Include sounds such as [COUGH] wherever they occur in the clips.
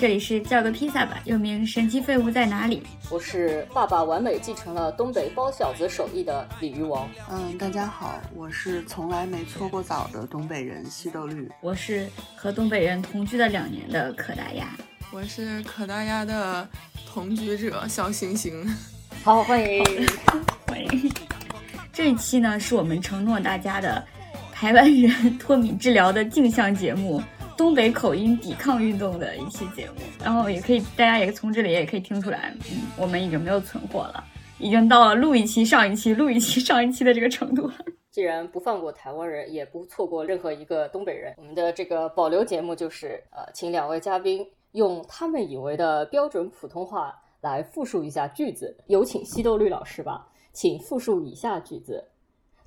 这里是叫个披萨吧，又名神奇废物在哪里？我是爸爸完美继承了东北包饺子手艺的鲤鱼王。嗯，大家好，我是从来没搓过澡的东北人西豆绿。我是和东北人同居了两年的可大鸭。我是可大鸭的同居者小星星。好，欢迎 [LAUGHS] 欢迎。这一期呢，是我们承诺大家的。台湾人脱敏治疗的镜像节目《东北口音抵抗运动》的一期节目，然后也可以，大家也从这里也可以听出来，嗯，我们已经没有存货了，已经到了录一期上一期，录一期上一期的这个程度了。[LAUGHS] 既然不放过台湾人，也不错过任何一个东北人，我们的这个保留节目就是，呃，请两位嘉宾用他们以为的标准普通话来复述一下句子。有请西豆绿老师吧，请复述以下句子。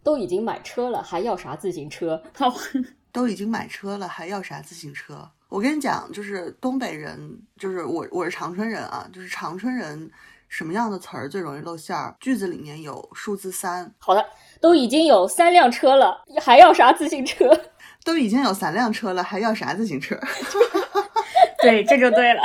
都已经买车了，还要啥自行车？[LAUGHS] [LAUGHS] 都已经买车了，还要啥自行车？我跟你讲，就是东北人，就是我，我是长春人啊，就是长春人，什么样的词儿最容易露馅儿？句子里面有数字三。好的，都已经有三辆车了，还要啥自行车？[LAUGHS] 都已经有三辆车了，还要啥自行车？[LAUGHS] 对，这就对了。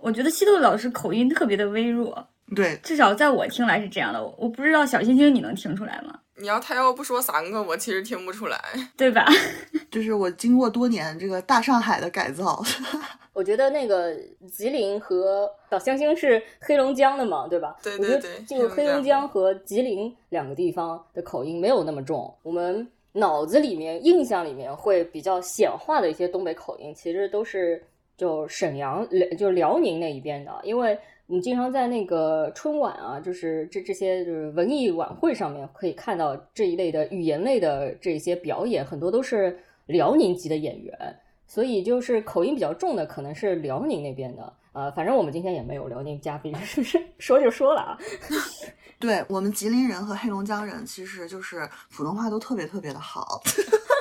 我觉得西豆老师口音特别的微弱，对，至少在我听来是这样的。我不知道小星星你能听出来吗？你要他要不说三个，我其实听不出来，[LAUGHS] 对吧？[LAUGHS] 就是我经过多年这个大上海的改造，[LAUGHS] 我觉得那个吉林和小星星是黑龙江的嘛，对吧？对对对，就黑龙江和吉林两个地方的口音没有那么重。我们脑子里面、印象里面会比较显化的一些东北口音，其实都是就沈阳、就辽宁那一边的，因为。你经常在那个春晚啊，就是这这些就是文艺晚会上面可以看到这一类的语言类的这些表演，很多都是辽宁籍的演员，所以就是口音比较重的可能是辽宁那边的。呃，反正我们今天也没有辽宁嘉宾，说就说了啊。对我们吉林人和黑龙江人，其实就是普通话都特别特别的好。[LAUGHS]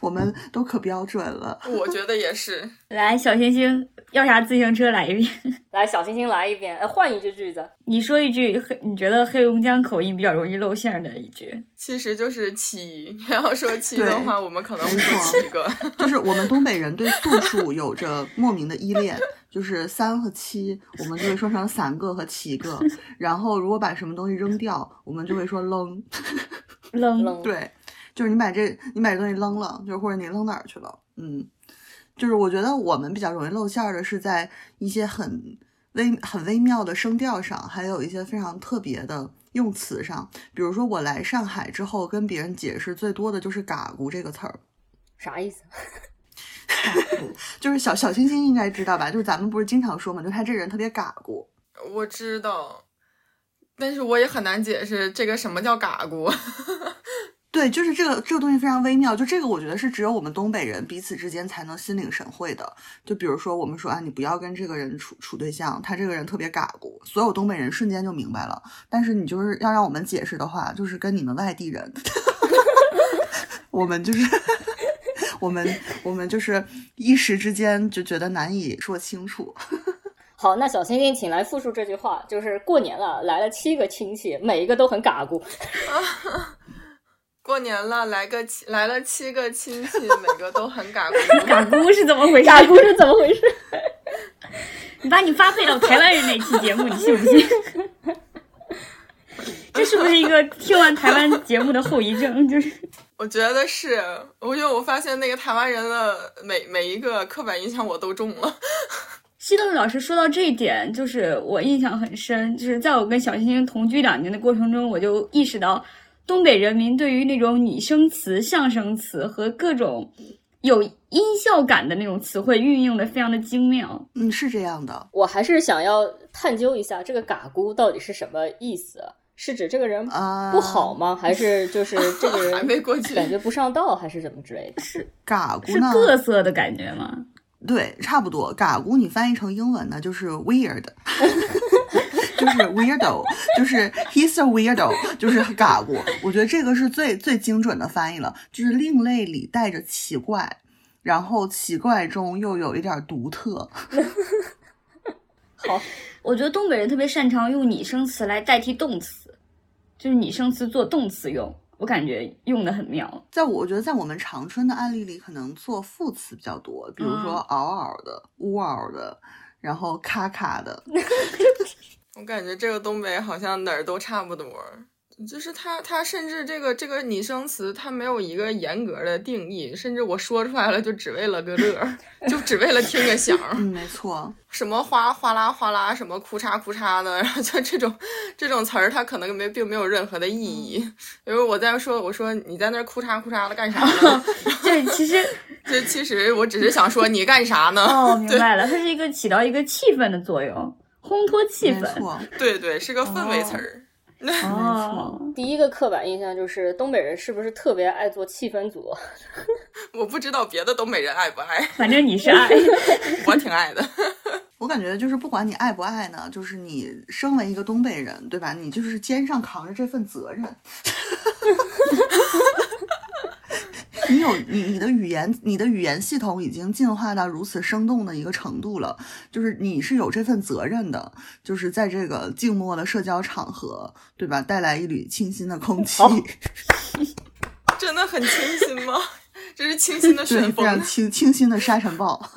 我们都可标准了，我觉得也是。[LAUGHS] 来，小星星要啥自行车来一遍？[LAUGHS] 来，小星星来一遍，换一句句子。[LAUGHS] 你说一句黑，你觉得黑龙江口音比较容易露馅的一句，其实就是七。你要说七的话，我们可能会说七个。就是我们东北人对度数有着莫名的依恋，就是三和七，我们就会说成三个和七个。然后如果把什么东西扔掉，我们就会说扔，扔。对。就是你把这你把这东西扔了，就是或者你扔哪儿去了，嗯，就是我觉得我们比较容易露馅儿的是在一些很微很微妙的声调上，还有一些非常特别的用词上。比如说我来上海之后跟别人解释最多的就是“嘎咕”这个词儿，啥意思？[LAUGHS] 就是小小星星应该知道吧？就是咱们不是经常说嘛，就他这人特别嘎咕。我知道，但是我也很难解释这个什么叫“嘎咕”。对，就是这个这个东西非常微妙，就这个我觉得是只有我们东北人彼此之间才能心领神会的。就比如说我们说啊，你不要跟这个人处处对象，他这个人特别嘎咕，所有东北人瞬间就明白了。但是你就是要让我们解释的话，就是跟你们外地人，[LAUGHS] 我们就是 [LAUGHS] 我们我们就是一时之间就觉得难以说清楚。[LAUGHS] 好，那小星星，请来复述这句话，就是过年了，来了七个亲戚，每一个都很嘎咕。过年了，来个七来了七个亲戚，每个都很嘎咕。[LAUGHS] 嘎咕是怎么回事？[LAUGHS] 嘎咕是怎么回事？[LAUGHS] 你把你发配到台湾人那期节目，你信不信？这是不是一个听完台湾节目的后遗症？就是我觉得是，我觉得我发现那个台湾人的每每一个刻板印象我都中了。西东老师说到这一点，就是我印象很深，就是在我跟小星星同居两年的过程中，我就意识到。东北人民对于那种拟声词、象声词和各种有音效感的那种词汇运用的非常的精妙。嗯，是这样的。我还是想要探究一下这个“嘎咕”到底是什么意思？是指这个人不好吗？还是就是 [LAUGHS] 这个人没过去感觉不上道，还是怎么之类的？是“嘎咕”是各色的感觉吗？对，差不多。“嘎咕”你翻译成英文呢，就是 weird。[LAUGHS] 就是 weirdo，[LAUGHS] 就是 he's a weirdo，就是嘎咕。我觉得这个是最最精准的翻译了，就是另类里带着奇怪，然后奇怪中又有一点独特。[LAUGHS] 好，我觉得东北人特别擅长用拟声词来代替动词，就是拟声词做动词用，我感觉用的很妙。在我觉得在我们长春的案例里，可能做副词比较多，比如说嗯嗷嗷的、呜嗷的，然后咔咔的。[LAUGHS] 我感觉这个东北好像哪儿都差不多，就是它它甚至这个这个拟声词它没有一个严格的定义，甚至我说出来了就只为了个乐儿，就只为了听个响儿，嗯，没错。什么哗哗啦哗啦，什么哭嚓哭嚓的，然后就这种这种词儿，它可能没并没有任何的意义。因为我在说，我说你在那儿哭嚓哭嚓的干啥呢？[LAUGHS] 这其实 [LAUGHS] 这其实我只是想说你干啥呢？哦，明白了，它是一个起到一个气氛的作用，烘托气没氛。错，对对，是个氛围词儿。哦，第一个刻板印象就是东北人是不是特别爱做气氛组？[LAUGHS] 我不知道别的东北人爱不爱，反正你是爱。[LAUGHS] 我挺爱的。[LAUGHS] 我感觉就是不管你爱不爱呢，就是你身为一个东北人，对吧？你就是肩上扛着这份责任。你有 [LAUGHS] 你你的语言，你的语言系统已经进化到如此生动的一个程度了，就是你是有这份责任的，就是在这个静默的社交场合，对吧？带来一缕清新的空气，[LAUGHS] 真的很清新吗？这是清新的对，旋非常风。清清新的沙尘暴。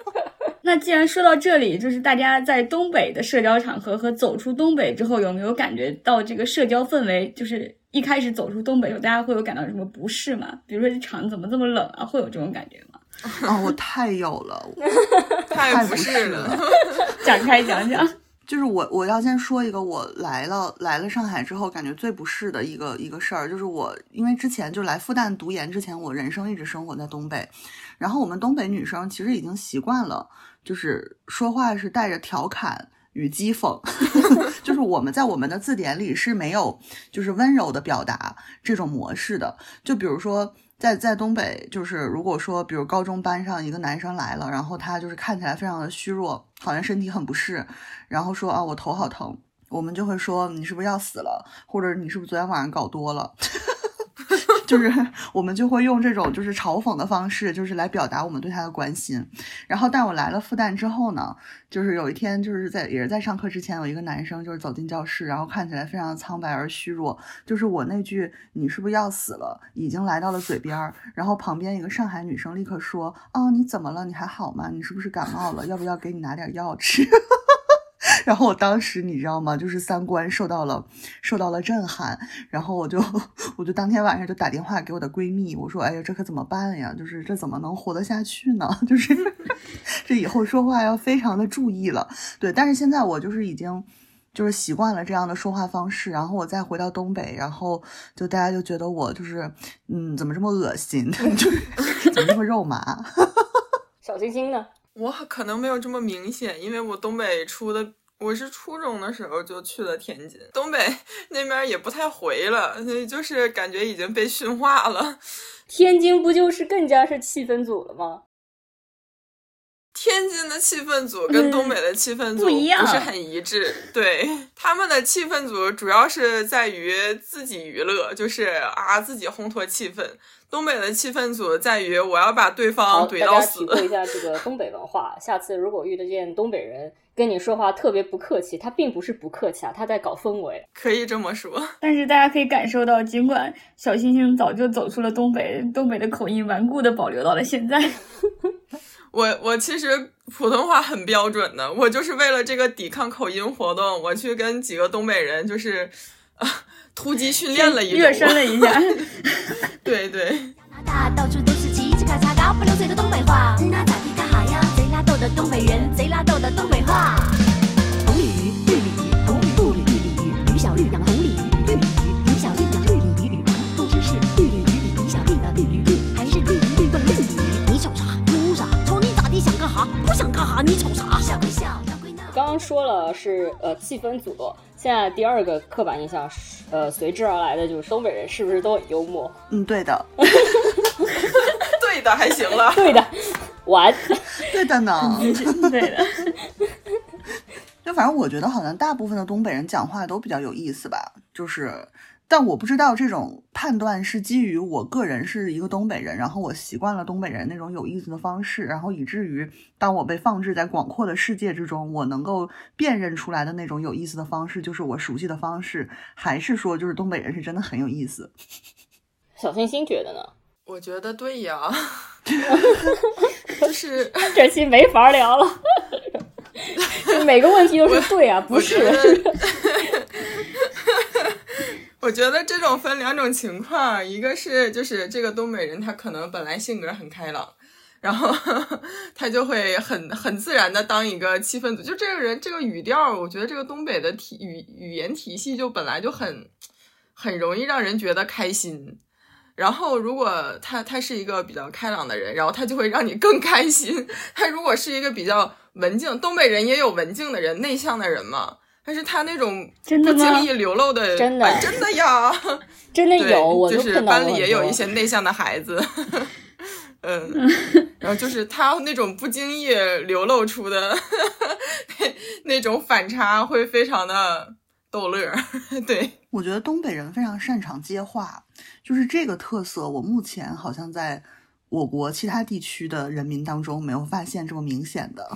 [LAUGHS] 那既然说到这里，就是大家在东北的社交场合和走出东北之后，有没有感觉到这个社交氛围？就是一开始走出东北的时候，大家会有感到什么不适吗？比如说这场怎么这么冷啊？会有这种感觉吗？啊、我太有了，[LAUGHS] 太不适了了。[LAUGHS] 展开讲讲。[LAUGHS] 就是我我要先说一个我来了来了上海之后感觉最不适的一个一个事儿，就是我因为之前就来复旦读研之前，我人生一直生活在东北，然后我们东北女生其实已经习惯了，就是说话是带着调侃。与讥讽，[LAUGHS] 就是我们在我们的字典里是没有就是温柔的表达这种模式的。就比如说在在东北，就是如果说比如高中班上一个男生来了，然后他就是看起来非常的虚弱，好像身体很不适，然后说啊我头好疼，我们就会说你是不是要死了，或者你是不是昨天晚上搞多了。[LAUGHS] 就是我们就会用这种就是嘲讽的方式，就是来表达我们对他的关心。然后，但我来了复旦之后呢，就是有一天就是在也是在上课之前，有一个男生就是走进教室，然后看起来非常的苍白而虚弱，就是我那句“你是不是要死了”已经来到了嘴边儿，然后旁边一个上海女生立刻说：“哦，你怎么了？你还好吗？你是不是感冒了？要不要给你拿点药吃？” [LAUGHS] 然后我当时你知道吗？就是三观受到了受到了震撼，然后我就 [LAUGHS] 我就当天晚上就打电话给我的闺蜜，我说：“哎呀，这可怎么办呀？就是这怎么能活得下去呢？[LAUGHS] 就是 [LAUGHS] 这以后说话要非常的注意了。”对，但是现在我就是已经就是习惯了这样的说话方式，然后我再回到东北，然后就大家就觉得我就是嗯，怎么这么恶心，就是怎么这么肉麻。小星星呢？我可能没有这么明显，因为我东北出的，我是初中的时候就去了天津，东北 [LAUGHS] 那边也不太回了，所以就是感觉已经被驯化了。[LAUGHS] 天津不就是更加是气氛组了吗？天津的气氛组跟东北的气氛组不一样不是很一致，对他们的气氛组主要是在于自己娱乐，就是啊自己烘托气氛。东北的气氛组在于我要把对，方怼到死大家体。会一下这个东北文化。[LAUGHS] 下次如果遇得见东北人跟你说话特别不客气，他并不是不客气啊，他在搞氛围。可以这么说，但是大家可以感受到，尽管小星星早就走出了东北，东北的口音顽固的保留到了现在。[LAUGHS] 我我其实普通话很标准的，我就是为了这个抵抗口音活动，我去跟几个东北人就是啊突击训练了一周。热身了一下。[LAUGHS] [LAUGHS] 对对，大到处都是叽叽咔嚓、高不溜碎的东北话。那咋地干哈呀？贼拉逗的东北人，贼拉逗的东北话。红鲤鱼，绿鲤鱼，红鲤不鲤绿鲤鱼，鱼小绿养你瞅啥？笑归笑，闹归闹。刚刚说了是呃气氛组，现在第二个刻板印象是呃随之而来的就是东北人是不是都很幽默？嗯，对的，对的，还行了。[LAUGHS] 对的，完。[LAUGHS] 对的呢。对的，[LAUGHS] 就反正我觉得好像大部分的东北人讲话都比较有意思吧，就是，但我不知道这种判断是基于我个人是一个东北人，然后我习惯了东北人那种有意思的方式，然后以至于当我被放置在广阔的世界之中，我能够辨认出来的那种有意思的方式就是我熟悉的方式，还是说就是东北人是真的很有意思？[LAUGHS] 小星星觉得呢？我觉得对呀，[LAUGHS] 就是 [LAUGHS] 这期没法聊了，每个问题都是对啊，不是？我觉得这种分两种情况，一个是就是这个东北人他可能本来性格很开朗，然后 [LAUGHS] 他就会很很自然的当一个气氛组，就这个人这个语调，我觉得这个东北的体语语言体系就本来就很很容易让人觉得开心。然后，如果他他是一个比较开朗的人，然后他就会让你更开心。[LAUGHS] 他如果是一个比较文静，东北人也有文静的人、内向的人嘛。但是他那种不真的吗经意流露的，真的哎 [LAUGHS] 真的呀，真的有，我就是班里也有一些内向的孩子，嗯，[LAUGHS] 然后就是他那种不经意流露出的那 [LAUGHS] 那种反差，会非常的逗乐儿，对。我觉得东北人非常擅长接话，就是这个特色，我目前好像在我国其他地区的人民当中没有发现这么明显的。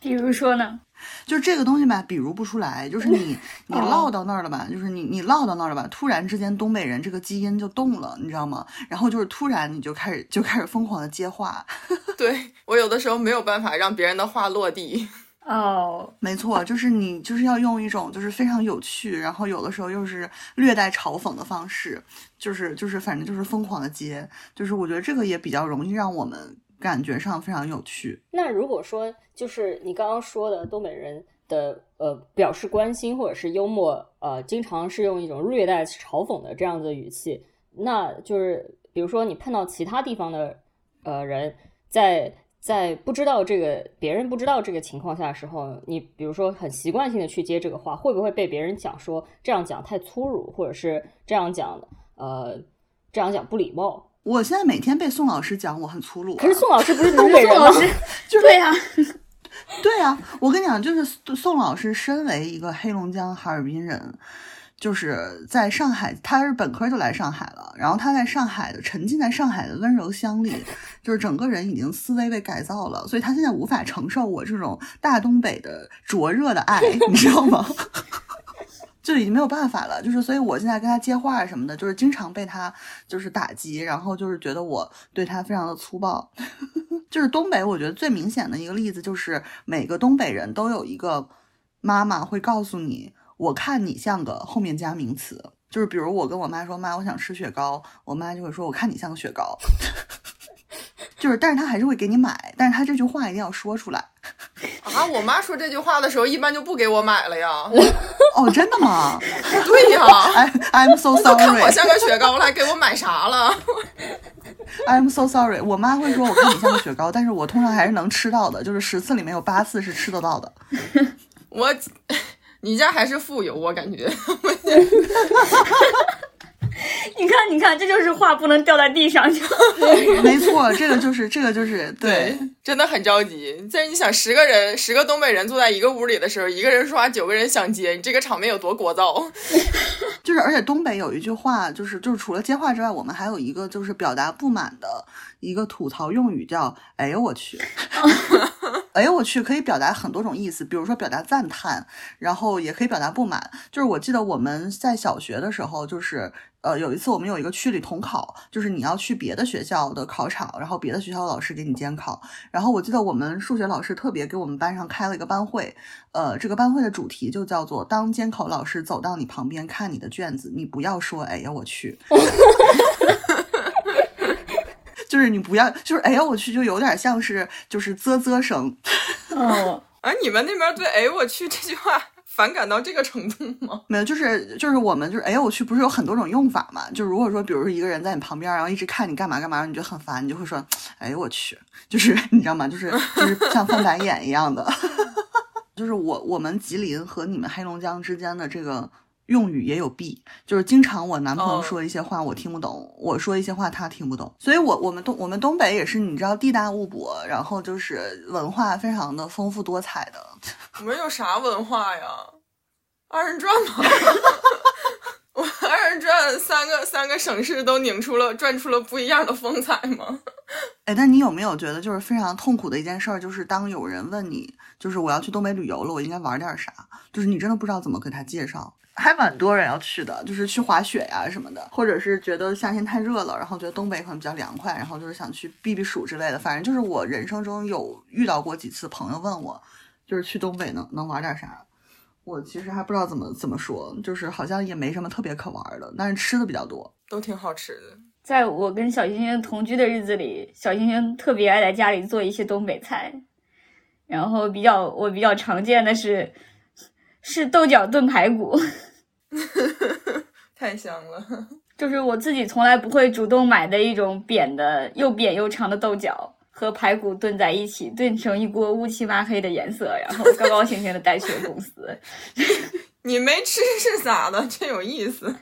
比如说呢？就是这个东西吧，比如不出来，就是你 [LAUGHS] 你哦。唠到那儿了吧，就是你你唠到那儿了吧，突然之间东北人这个基因就动了，你知道吗？然后就是突然你就开始就开始疯狂的接话，[LAUGHS] 对我有的时候没有办法让别人的话落地，[LAUGHS] 哦，没错，就是你就是要用一种就是非常有趣，然后有的时候又是略带嘲讽的方式，就是就是反正就是疯狂的接，就是我觉得这个也比较容易让我们感觉上非常有趣。那如果说就是你刚刚说的东北人的呃表示关心或者是幽默，呃，经常是用一种略带嘲讽的这样子的语气，那就是比如说你碰到其他地方的呃人在。在不知道这个别人不知道这个情况下的时候，你比如说很习惯性的去接这个话，会不会被别人讲说这样讲太粗鲁，或者是这样讲呃这样讲不礼貌？我现在每天被宋老师讲我很粗鲁、啊，可是宋老师不是东北人吗宋老？师，[LAUGHS] 对呀、[LAUGHS] 对啊，我跟你讲，就是宋老师身为一个黑龙江哈尔滨人，就是在上海，他是本科就来上海了，然后他在上海的沉浸在上海的温柔乡里，就是整个人已经思维被改造了，所以他现在无法承受我这种大东北的灼热的爱，你知道吗？[LAUGHS] 就已经没有办法了，就是所以我现在跟他接话什么的，就是经常被他就是打击，然后就是觉得我对他非常的粗暴。[LAUGHS] 就是东北，我觉得最明显的一个例子就是每个东北人都有一个妈妈会告诉你，我看你像个后面加名词，就是比如我跟我妈说妈，我想吃雪糕，我妈就会说我看你像个雪糕。[LAUGHS] 就是，但是她还是会给你买，但是她这句话一定要说出来。啊，我妈说这句话的时候，一般就不给我买了呀。[LAUGHS] 哦，真的吗 [LAUGHS] 对呀？[LAUGHS] I I'm so [LAUGHS] sorry, 看我像个雪糕了，还给我买啥了？I'm so sorry。我妈会说我看你像个雪糕，但是我通常还是能吃到的，就是十次里面有八次是吃得到的。我，你家还是富有，我感觉。[LAUGHS] 你看，你看，这就是话不能掉在地上，[LAUGHS] 没错，这个就是这个就是对。真的很着急。但是你想，十个人，十个东北人坐在一个屋里的时候，一个人说话，九个人想接，你这个场面有多聒噪？[LAUGHS] 就是，而且东北有一句话，就是就是除了接话之外，我们还有一个就是表达不满的一个吐槽用语，叫“哎呦我去”。哎呦我去，可以表达很多种意思，比如说表达赞叹，然后也可以表达不满。就是我记得我们在小学的时候，就是呃有一次我们有一个区里统考，就是你要去别的学校的考场，然后别的学校的老师给你监考。然后我记得我们数学老师特别给我们班上开了一个班会，呃，这个班会的主题就叫做“当监考老师走到你旁边看你的卷子，你不要说‘哎呀我去’”，[LAUGHS] 就是你不要，就是“哎呀我去”，就有点像是就是啧啧声。哦，[LAUGHS] 而，你们那边对“哎我去”这句话反感到这个程度吗？[LAUGHS] 没有，就是就是我们就是哎呦我去，不是有很多种用法嘛？就如果说，比如说一个人在你旁边，然后一直看你干嘛干嘛，你觉得很烦，你就会说哎呦我去，就是你知道吗？就是就是像翻白眼一样的。[LAUGHS] 就是我我们吉林和你们黑龙江之间的这个用语也有弊，就是经常我男朋友哦说一些话我听不懂，我说一些话他听不懂，所以我我们东我们东北也是你知道地大物博，然后就是文化非常的丰富多彩的。我们有啥文化呀？二人转吗？[LAUGHS] 我二人转三个三个省市都拧出了转出了不一样的风采吗？[LAUGHS] 哎，那你有没有觉得就是非常痛苦的一件事儿，就是当有人问你，就是我要去东北旅游了，我应该玩点啥？就是你真的不知道怎么给他介绍。还蛮多人要去的，就是去滑雪呀什么的，或者是觉得夏天太热了，然后觉得东北可能比较凉快，然后就是想去避避暑之类的。反正就是我人生中有遇到过几次朋友问我，就是去东北能能玩点啥？我其实还不知道怎么怎么说，就是好像也没什么特别可玩的，但是吃的比较多，都挺好吃的。在我跟小星星同居的日子里，小星星特别爱在家里做一些东北菜，然后比较我比较常见的是是豆角炖排骨。[LAUGHS] 太香了，就是我自己从来不会主动买的一种扁的又扁又长的豆角，和排骨炖在一起，炖成一锅乌漆嘛黑的颜色，然后高高兴兴的带去了公司。[LAUGHS] 你没吃是咋的？真有意思。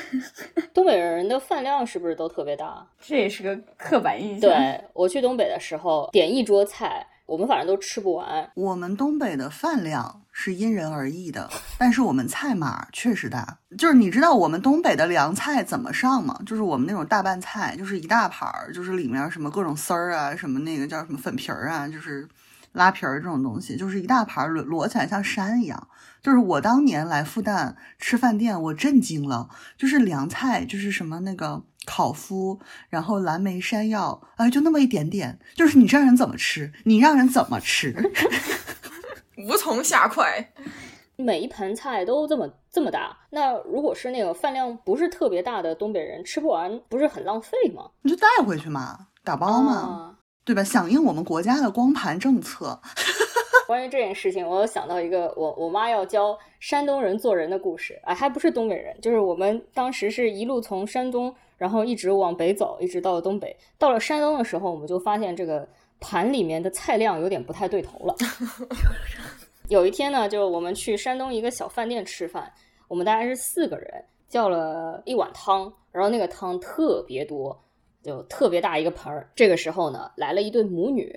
[LAUGHS] 东北人的饭量是不是都特别大？这也是个刻板印象。对我去东北的时候，点一桌菜。我们反正都吃不完。我们东北的饭量是因人而异的，但是我们菜码确实大。就是你知道我们东北的凉菜怎么上吗？就是我们那种大拌菜，就是一大盘儿，就是里面什么各种丝儿啊，什么那个叫什么粉皮儿啊，就是拉皮儿这种东西，就是一大盘摞摞起来像山一样。就是我当年来复旦吃饭店，我震惊了，就是凉菜，就是什么那个。烤麸，然后蓝莓山药，哎，就那么一点点，就是你让人怎么吃，你让人怎么吃，[LAUGHS] 无从下筷。每一盘菜都这么这么大，那如果是那个饭量不是特别大的东北人吃不完，不是很浪费吗？你就带回去嘛，打包嘛，对吧？响应我们国家的光盘政策。[LAUGHS] 关于这件事情，我有想到一个我我妈要教山东人做人的故事啊，还不是东北人，就是我们当时是一路从山东。然后一直往北走，一直到了东北。到了山东的时候，我们就发现这个盘里面的菜量有点不太对头了。[LAUGHS] 有一天呢，就我们去山东一个小饭店吃饭，我们大概是四个人，叫了一碗汤，然后那个汤特别多，就特别大一个盆儿。这个时候呢，来了一对母女，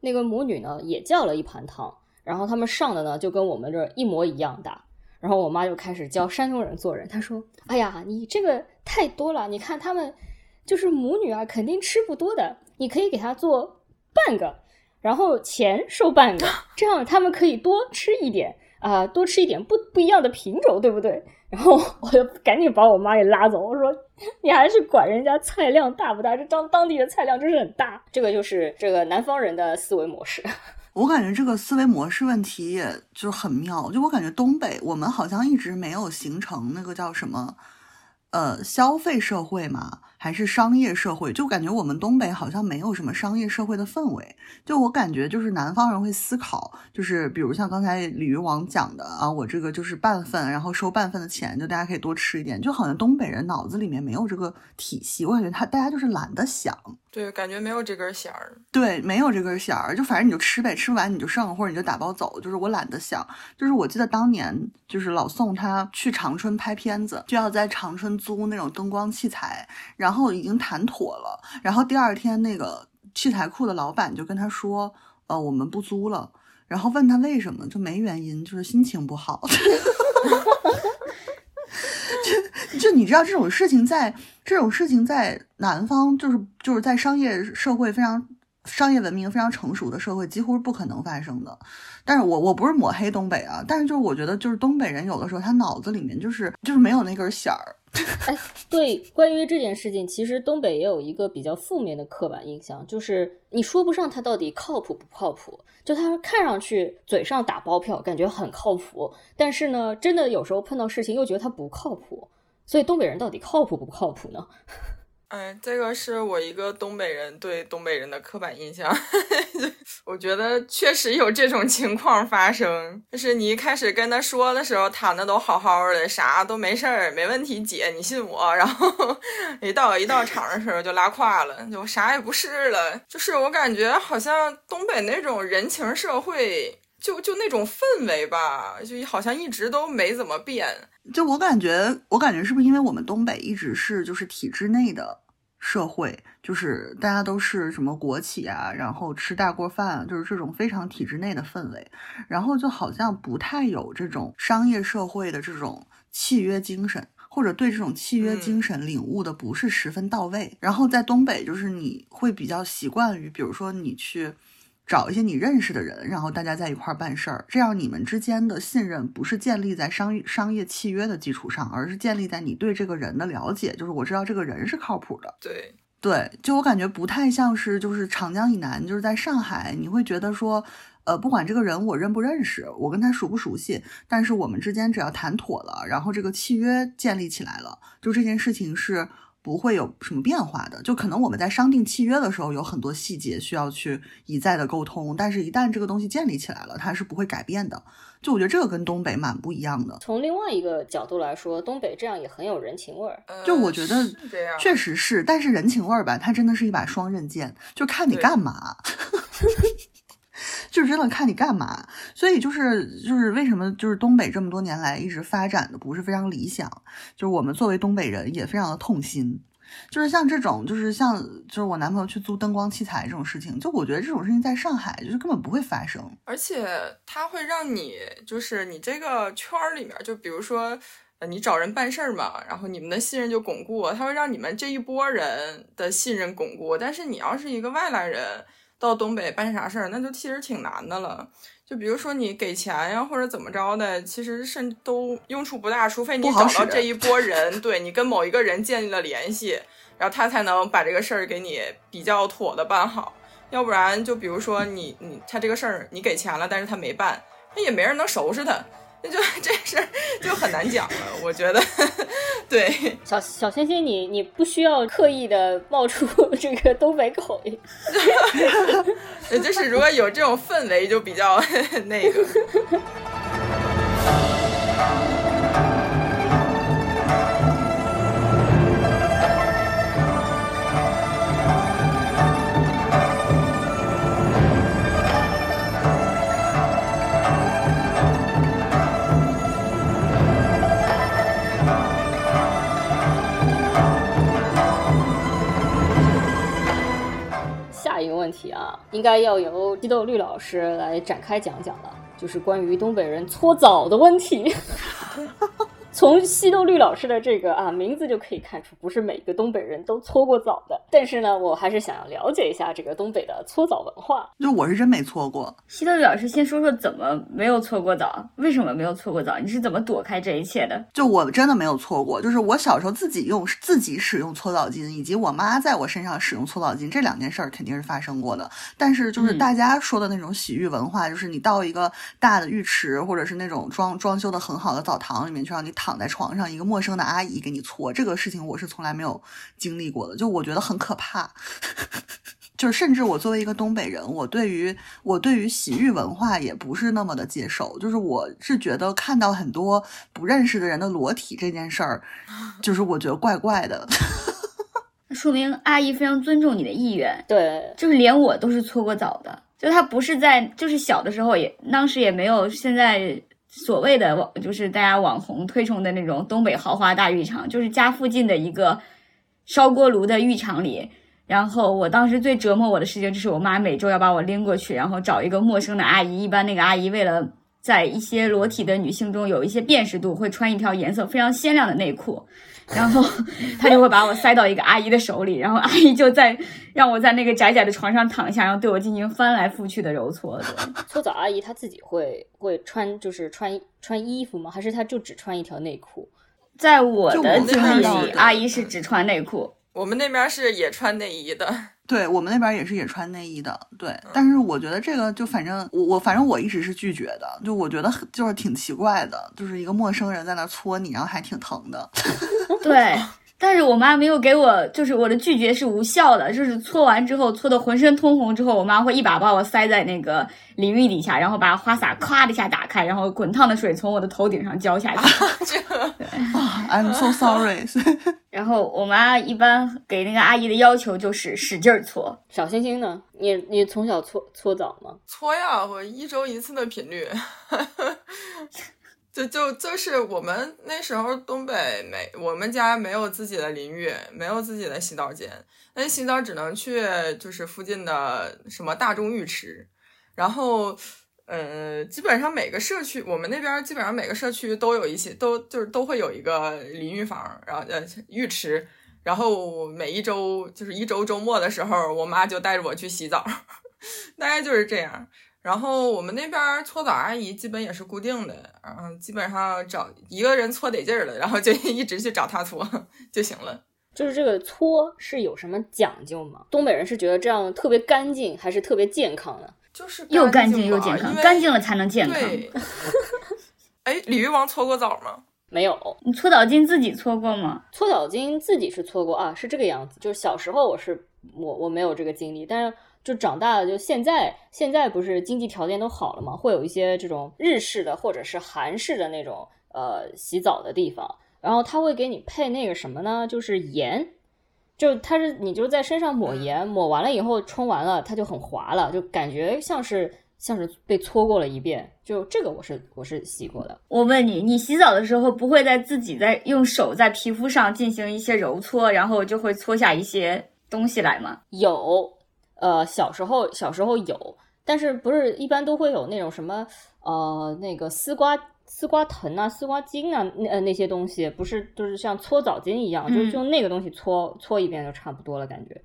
那个母女呢也叫了一盘汤，然后他们上的呢就跟我们这一模一样大。然后我妈就开始教山东人做人，她说：“哎呀，你这个。”太多了，你看他们就是母女啊，肯定吃不多的。你可以给他做半个，然后钱收半个，[LAUGHS] 这样他们可以多吃一点啊，多吃一点不不一样的品种，对不对？然后我就赶紧把我妈给拉走，我说 [LAUGHS] 你还是管人家菜量大不大？这当当地的菜量真是很大，这个就是这个南方人的思维模式。[LAUGHS] 我感觉这个思维模式问题也就很妙，就我感觉东北我们好像一直没有形成那个叫什么。呃，消费社会嘛，还是商业社会？就感觉我们东北好像没有什么商业社会的氛围。就我感觉，就是南方人会思考，就是比如像刚才鲤鱼王讲的啊，我这个就是半份，然后收半份的钱，就大家可以多吃一点。就好像东北人脑子里面没有这个体系，我感觉他大家就是懒得想。对，感觉没有这根弦儿。对，没有这根弦儿，就反正你就吃呗，吃不完你就剩，或者你就打包走。就是我懒得想。就是我记得当年，就是老宋他去长春拍片子，就要在长春租那种灯光器材，然后然后已经谈妥了。然后第二天那个器材库的老板就跟他说：“呃，我们不租了。”然后问他为什么，就没原因，就是心情不好。[LAUGHS] 就就你知道这种事情在这种事情在南方就是就是在商业社会非常商业文明非常成熟的社会几乎是不可能发生的。但是我我不是抹黑东北啊，但是就是我觉得就是东北人有的时候他脑子里面就是就是没有那根弦儿。哎，对，关于这件事情，其实东北也有一个比较负面的刻板印象，就是你说不上他到底靠谱不靠谱。就他看上去嘴上打包票，感觉很靠谱，但是呢，真的有时候碰到事情又觉得他不靠谱。所以东北人到底靠谱不靠谱呢？哎，这个是我一个东北人对东北人的刻板印象。[LAUGHS] 我觉得确实有这种情况发生，就是你一开始跟他说的时候谈的都好好的，啥都没事儿，没问题，姐，你信我。[LAUGHS] 然后一到一到场的时候就拉胯了，就啥也不是了。就是我感觉好像东北那种人情社会，就就那种氛围吧，就好像一直都没怎么变。就我感觉，我感觉是不是因为我们东北一直是就是体制内的社会，就是大家都是什么国企啊，然后吃大锅饭，就是这种非常体制内的氛围，然后就好像不太有这种商业社会的这种契约精神。或者对这种契约精神领悟的不是十分到位。然后在东北，就是你会比较习惯于，比如说你去找一些你认识的人，然后大家在一块儿办事儿，这样你们之间的信任不是建立在商商业契约的基础上，而是建立在你对这个人的了解，就是我知道这个人是靠谱的。对，对，就我感觉不太像是就是长江以南，就是在上海，你会觉得说，呃，不管这个人我认不认识，我跟他熟不熟悉，但是我们之间只要谈妥了，然后这个契约建立起来了，就这件事情是不会有什么变化的。就可能我们在商定契约的时候有很多细节需要去一再的沟通，但是一旦这个东西建立起来了，它是不会改变的。就我觉得这个跟东北蛮不一样的。从另外一个角度来说，东北这样也很有人情味儿。呃就我觉得确实是，但是人情味儿吧，它真的是一把双刃剑，就看你干嘛。[LAUGHS] 就是真的看你干嘛，所以就是就是为什么就是东北这么多年来一直发展的不是非常理想，就是我们作为东北人也非常的痛心，就是像这种就是像就是我男朋友去租灯光器材这种事情，就我觉得这种事情在上海就是根本不会发生，而且它会让你，就是你这个圈儿里面，就比如说，你找人办事儿嘛，然后你们的信任就巩固，它会让你们这一波人的信任巩固。但是你要是一个外来人到东北办啥事儿，那就其实挺难的了。就比如说你给钱呀，或者怎么着的，其实甚都用处不大，除非你找到这一波人，对你跟某一个人建立了联系，然后他才能把这个事儿给你比较妥的办好。要不然，就比如说你你他这个事儿你给钱了，但是他没办，那也没人能收拾他，那 [LAUGHS] 就这事儿就很难讲了。我觉得，对，小小星星，你你不需要刻意的冒出这个东北口音，呃 [LAUGHS] 就是如果有这种氛围，就比较 [LAUGHS] 那个。问题啊，应该要由鸡豆绿老师来展开讲讲了，就是关于东北人搓澡的问题。[LAUGHS] 从西豆绿老师的这个啊名字就可以看出，不是每个东北人都搓过澡的。但是呢，我还是想要了解一下这个东北的搓澡文化。就我是真没搓过，西豆绿老师先说说怎么没有搓过澡，为什么没有搓过澡？你是怎么躲开这一切的？就我真的没有搓过，就是我小时候自己用自己使用搓澡巾，以及我妈在我身上使用搓澡巾，这两件事儿肯定是发生过的。但是就是嗯大家说的那种洗浴文化，就是你到一个大的浴池，或者是那种装装修的很好的澡堂里面去，让你躺在床上，一个陌生的阿姨给你搓，这个事情我是从来没有经历过的，就我觉得很可怕。[LAUGHS] 就是甚至我作为一个东北人，我对于我对于洗浴文化也不是那么的接受。就是我是觉得看到很多不认识的人的裸体这件事儿，[LAUGHS] 就是我觉得怪怪的。那说明阿姨非常尊重你的意愿，对，就是连我都是搓过澡的，就她不是在，就是小的时候也，当时也没有现在所谓的网，就是大家网红推崇的那种东北豪华大浴场，就是家附近的一个烧锅炉的浴场里。然后我当时最折磨我的事情就是我妈每周要把我拎过去，然后找一个陌生的阿姨，一般那个阿姨为了在一些裸体的女性中有一些辨识度，会穿一条颜色非常鲜亮的内裤，然后 [LAUGHS] 他就会把我塞到一个阿姨的手里，然后阿姨就在让我在那个窄窄的床上躺下，然后对我进行翻来覆去的揉搓。搓澡阿姨她自己会会穿就是穿穿衣服吗？还是她就只穿一条内裤？在我的经历里，阿姨是只穿内裤。我们那边是也穿内衣的，对我们那边也是也穿内衣的，对。但是我觉得这个就反正我我反正我一直是拒绝的，就我觉得就是挺奇怪的，就是一个陌生人在那搓你，然后还挺疼的。[LAUGHS] 对，但是我妈没有给我，就是我的拒绝是无效的，就是搓完之后，搓的浑身通红之后，我妈会一把把我塞在那个淋浴底下，然后把花洒咵的一下打开，然后滚烫的水从我的头顶上浇下去。这啊，I'm so sorry。[LAUGHS] 然后我妈一般给那个阿姨的要求就是使劲儿搓。小星星呢？你你从小搓搓澡吗？搓呀，我一周一次的频率。就就就是我们那时候东北没，我们家没有自己的淋浴，没有自己的洗澡间，那洗澡只能去就是附近的什么大众浴池，然后嗯，基本上每个社区，我们那边基本上每个社区都有一些，都就是都会有一个淋浴房，然后呃浴池，然后每一周就是一周周末的时候，我妈就带着我去洗澡，[LAUGHS] 大概就是这样。然后我们那边搓澡阿姨基本也是固定的，嗯，基本上找一个人搓得劲儿了，然后就 [LAUGHS] 一直去找她搓就行了。就是这个搓是有什么讲究吗？东北人是觉得这样特别干净，还是特别健康的？就是又干净净又健康，干净了才能健康。对。[LAUGHS] 哎，鲤鱼王搓过澡吗？没有，你搓澡巾自己搓过吗？搓澡巾自己是搓过啊，是这个样子。就是小时候我是我我没有这个经历，但是就长大了，就现在现在不是经济条件都好了嘛，会有一些这种日式的或者是韩式的那种呃洗澡的地方，然后他会给你配那个什么呢？就是盐，就它是你就在身上抹盐，抹完了以后冲完了，它就很滑了，就感觉像是像是被搓过了一遍。就这个我是我是洗过的，我问你，你洗澡的时候不会在自己在用手在皮肤上进行一些揉搓，然后就会搓下一些东西来吗？有，呃，小时候小时候有，但是不是一般都会有那种什么呃那个丝瓜丝瓜藤啊、丝瓜筋啊那呃那些东西，不是就是像搓澡巾一样，就是嗯用那个东西搓搓一遍就差不多了，感觉。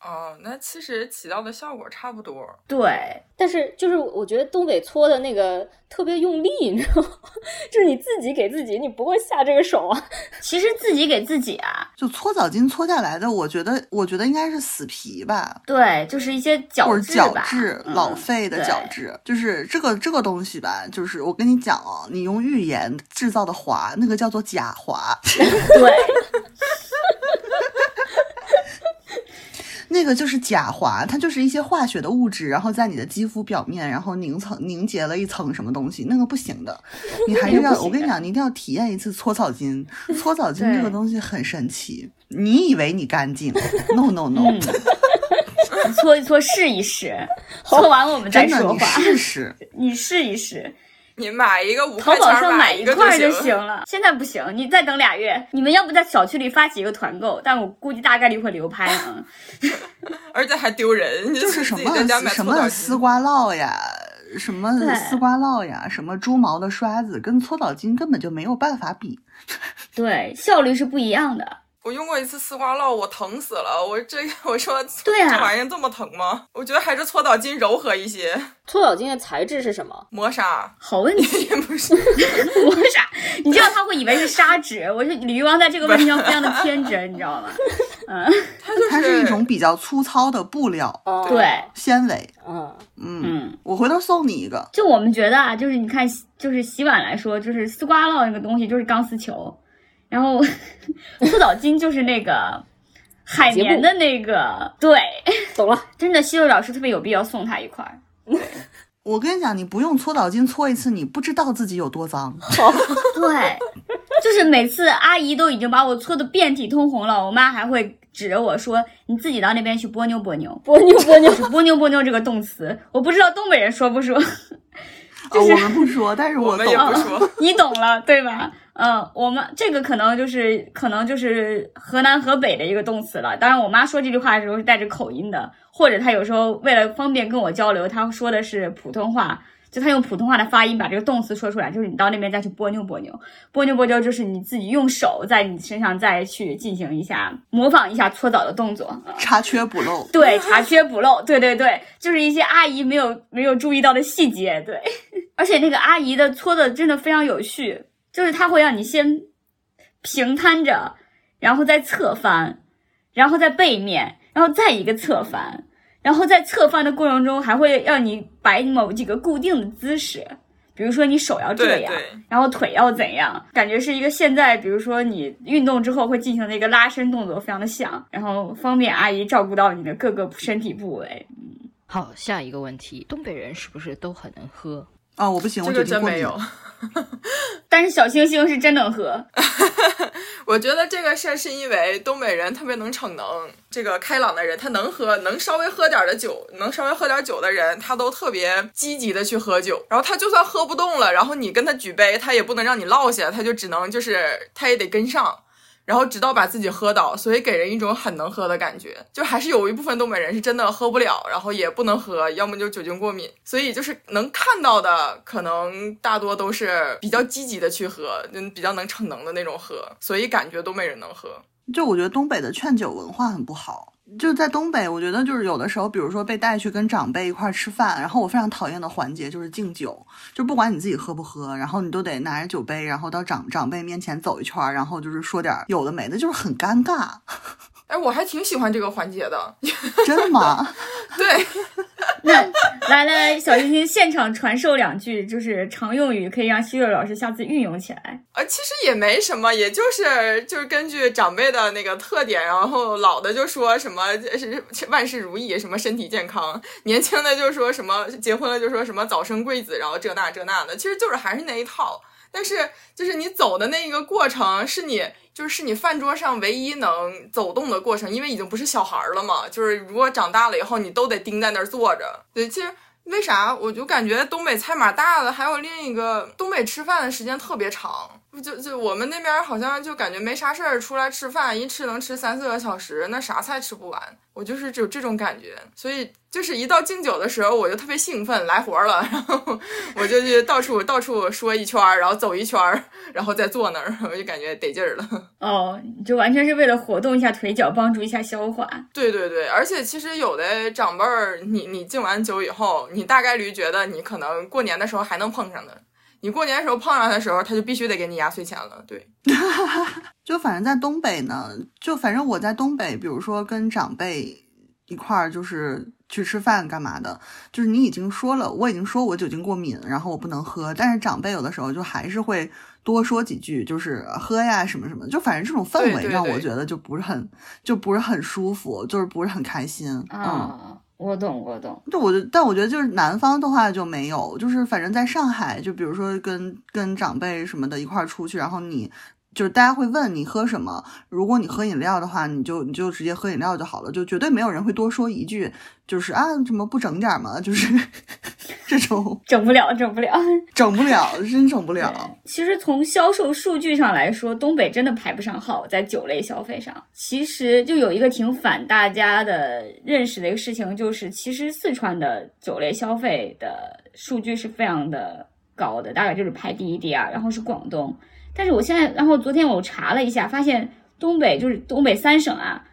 哦，那其实起到的效果差不多。对，但是就是我觉得东北搓的那个特别用力，你知道吗？[LAUGHS] 就是你自己给自己，你不会下这个手啊。[LAUGHS] 其实自己给自己啊，就搓澡巾搓下来的，我觉得我觉得应该是死皮吧，对，就是一些角或者角质老废的角对质，就是这个这个东西吧，就是我跟你讲哦，你用浴盐制造的滑，那个叫做假滑，[LAUGHS] 对，那个就是假滑，它就是一些化学的物质，然后在你的肌肤表面，然后凝层凝结了一层什么东西，那个不行的，[LAUGHS] 你还是要，我跟你讲，你一定要体验一次搓澡巾，搓澡巾 [LAUGHS] 这个东西很神奇，你以为你干净，no no no，、嗯，搓一搓试一试，搓完我们再真的你说话。试试。[LAUGHS] 你试一试，你买一个五淘块钱儿宝上买一块就行。了。现在不行，你再等俩月。你们要不在小区里发起一个团购？但我估计大概率会流拍啊。[LAUGHS] [LAUGHS] 而且还丢人，就是什么自己在家买什搓澡巾么丝瓜烙呀，什么丝瓜烙呀，什么猪毛的刷子，跟搓澡巾根本就没有办法比。对，效率是不一样的。我用过一次丝瓜烙，我疼死了。我这我说，对啊这玩意儿这么疼吗？我觉得还是搓澡巾柔和一些。搓澡巾的材质是什么？磨砂好问题，不是，[LAUGHS] 磨砂？你知道他会以为是砂纸。我是李玉王在这个问题上非常的天真，你知道吗？嗯，[LAUGHS] 它就是它是一种比较粗糙的布料哦，对，纤维。嗯，嗯，嗯，我回头送你一个。就我们觉得啊，就是你看，就是洗碗来说，就是丝瓜烙那个东西就是钢丝球，然后搓澡巾就是那个海绵的那个，对，懂了。[LAUGHS] 真的西柚老师特别有必要送他一块儿。我跟你讲，你不用搓澡巾搓一次，你不知道自己有多脏。[LAUGHS] 对，就是每次阿姨都已经把我搓得遍体通红了，我妈还会指着我说：“你自己到那边去拨妞拨妞。”波妞波妞，就是拨妞拨妞这个动词，我不知道东北人说不说，呃，我们不说，但是我们也懂了。不说。你懂了对吧？嗯，我们这个可能就是可能就是河南河北的一个动词了。当然，我妈说这句话的时候是带着口音的，或者她有时候为了方便跟我交流，她说的是普通话，就她用普通话的发音把这个动词说出来，就是你到那边再去拨妞拨妞，拨妞拨妞就是你自己用手在你身上再去进行一下模仿一下搓澡的动作。嗯查缺补漏。对，查缺补漏，对对对，就是一些阿姨没有没有注意到的细节，对。[LAUGHS] 而且那个阿姨的搓的真的非常有序，就是它会让你先平摊着，然后再侧翻，然后再背面，然后再一个侧翻，然后在侧翻的过程中还会让你摆某几个固定的姿势。比如说你手要这样，对对，然后腿要怎样，感觉是一个现在，比如说你运动之后会进行的一个拉伸动作，非常的像，然后方便阿姨照顾到你的各个身体部位。好，下一个问题，东北人是不是都很能喝？啊、我不行，我这个决定过敏。真没有。[LAUGHS] 但是小星星是真能喝，[LAUGHS] 我觉得这个事儿是因为东北人特别能逞能，这个开朗的人他能喝，能稍微喝点儿的酒，能稍微喝点儿酒的人，他都特别积极的去喝酒。然后他就算喝不动了，然后你跟他举杯，他也不能让你落下，他就只能就是他也得跟上。然后直到把自己喝倒，所以给人一种很能喝的感觉。就还是有一部分东北人是真的喝不了，然后也不能喝，要么就酒精过敏。所以就是能看到的，可能大多都是比较积极的去喝，就，比较能逞能的那种喝，所以感觉东北人能喝。就我觉得东北的劝酒文化很不好。就在东北，我觉得就是有的时候，比如说被带去跟长辈一块吃饭，然后我非常讨厌的环节就是敬酒，就不管你自己喝不喝，然后你都得拿着酒杯，然后到长长辈面前走一圈，然后就是说点有的没的，就是很尴尬。哎，我还挺喜欢这个环节的，[LAUGHS] 真的吗？对，那来来来，小星星现场传授两句，就是常用语，可以让希瑞老师下次运用起来。呃，其实也没什么，也就是就是根据长辈的那个特点，然后老的就说什么是万事如意，什么身体健康；年轻的就说什么结婚了就说什么早生贵子，然后这那这那的，其实就是还是那一套。但是就是你走的那一个过程，是你就是你饭桌上唯一能走动的过程，因为已经不是小孩了嘛。就是如果长大了以后，你都得盯在那儿坐着。对，其实为啥我就感觉东北菜码大了，还有另一个东北吃饭的时间特别长。就就我们那边好像就感觉没啥事儿，出来吃饭一吃能吃三四个小时，那啥菜吃不完。我就是有这种感觉，所以就是一到敬酒的时候，我就特别兴奋，来活了，[LAUGHS] 然后我就去到处到处说一圈，然后走一圈，然后再坐那儿，[LAUGHS] 我就感觉得劲儿了。[LAUGHS] 哦，就完全是为了活动一下腿脚，帮助一下消化。对对对，而且其实有的长辈儿，你你敬完酒以后，你大概率觉得你可能过年的时候还能碰上的。你过年的时候碰上的时候，他就必须得给你压岁钱了。对，就反正在东北呢，就反正我在东北，比如说跟长辈一块儿就是去吃饭干嘛的，就是你已经说了，我已经说我酒精过敏，然后我不能喝，但是长辈有的时候就还是会多说几句，就是喝呀什么什么，就反正这种氛围让我觉得就不是很就不是很舒服，就是不是很开心。嗯。我懂，我懂。就我，但我觉得就是南方的话就没有，就是反正在上海，就比如说跟跟长辈什么的一块儿出去，然后你就是大家会问你喝什么，如果你喝饮料的话，你就你就直接喝饮料就好了，就绝对没有人会多说一句，就是啊怎么不整点嘛？[LAUGHS] 就是。这种 [LAUGHS] 整不了，整不了，整不了，真整不了。其实从销售数据上来说，东北真的排不上号，在酒类消费上。其实就有一个挺反大家的认识的一个事情，就是其实四川的酒类消费的数据是非常的高的，大概就是排第一、第二，然后是广东。但是我现在，然后昨天我查了一下，发现东北就是东北三省啊，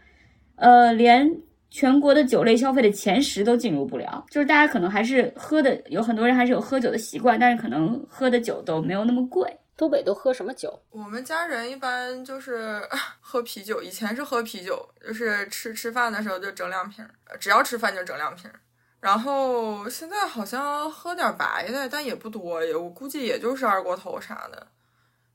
呃，连。全国的酒类消费的前十都进入不了，就是大家可能还是喝的，有很多人还是有喝酒的习惯，但是可能喝的酒都没有那么贵。东北都喝什么酒？我们家人一般就是 [LAUGHS] 喝啤酒，以前是喝啤酒，就是吃吃饭的时候就整两瓶，只要吃饭就整两瓶。然后现在好像喝点白的，但也不多，也我估计也就是二锅头啥的。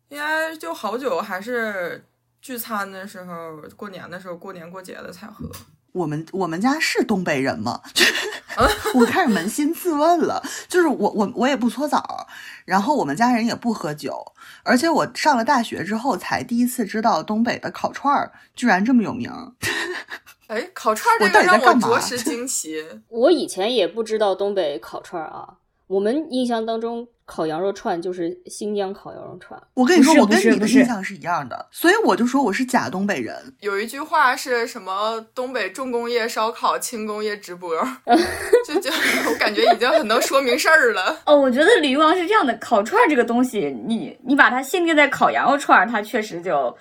应该就好久还是聚餐的时候、过年的时候、过年过节的才喝。我们我们家是东北人吗？[LAUGHS] 我开始扪心自问了。就是我我我也不搓澡，然后我们家人也不喝酒，而且我上了大学之后才第一次知道东北的烤串儿居然这么有名。哎，烤串儿这个让我着实惊奇。我以前也不知道东北烤串儿啊，我们印象当中。烤羊肉串就是新疆烤羊肉串。我跟你说，我跟你的印象是一样的，所以我就说我是假东北人。有一句话是什么？东北重工业烧烤，轻工业直播，[LAUGHS] 就就我感觉已经很能说明事儿了。哦，我觉得李玉王是这样的，烤串这个东西，你你把它限定在烤羊肉串，它确实就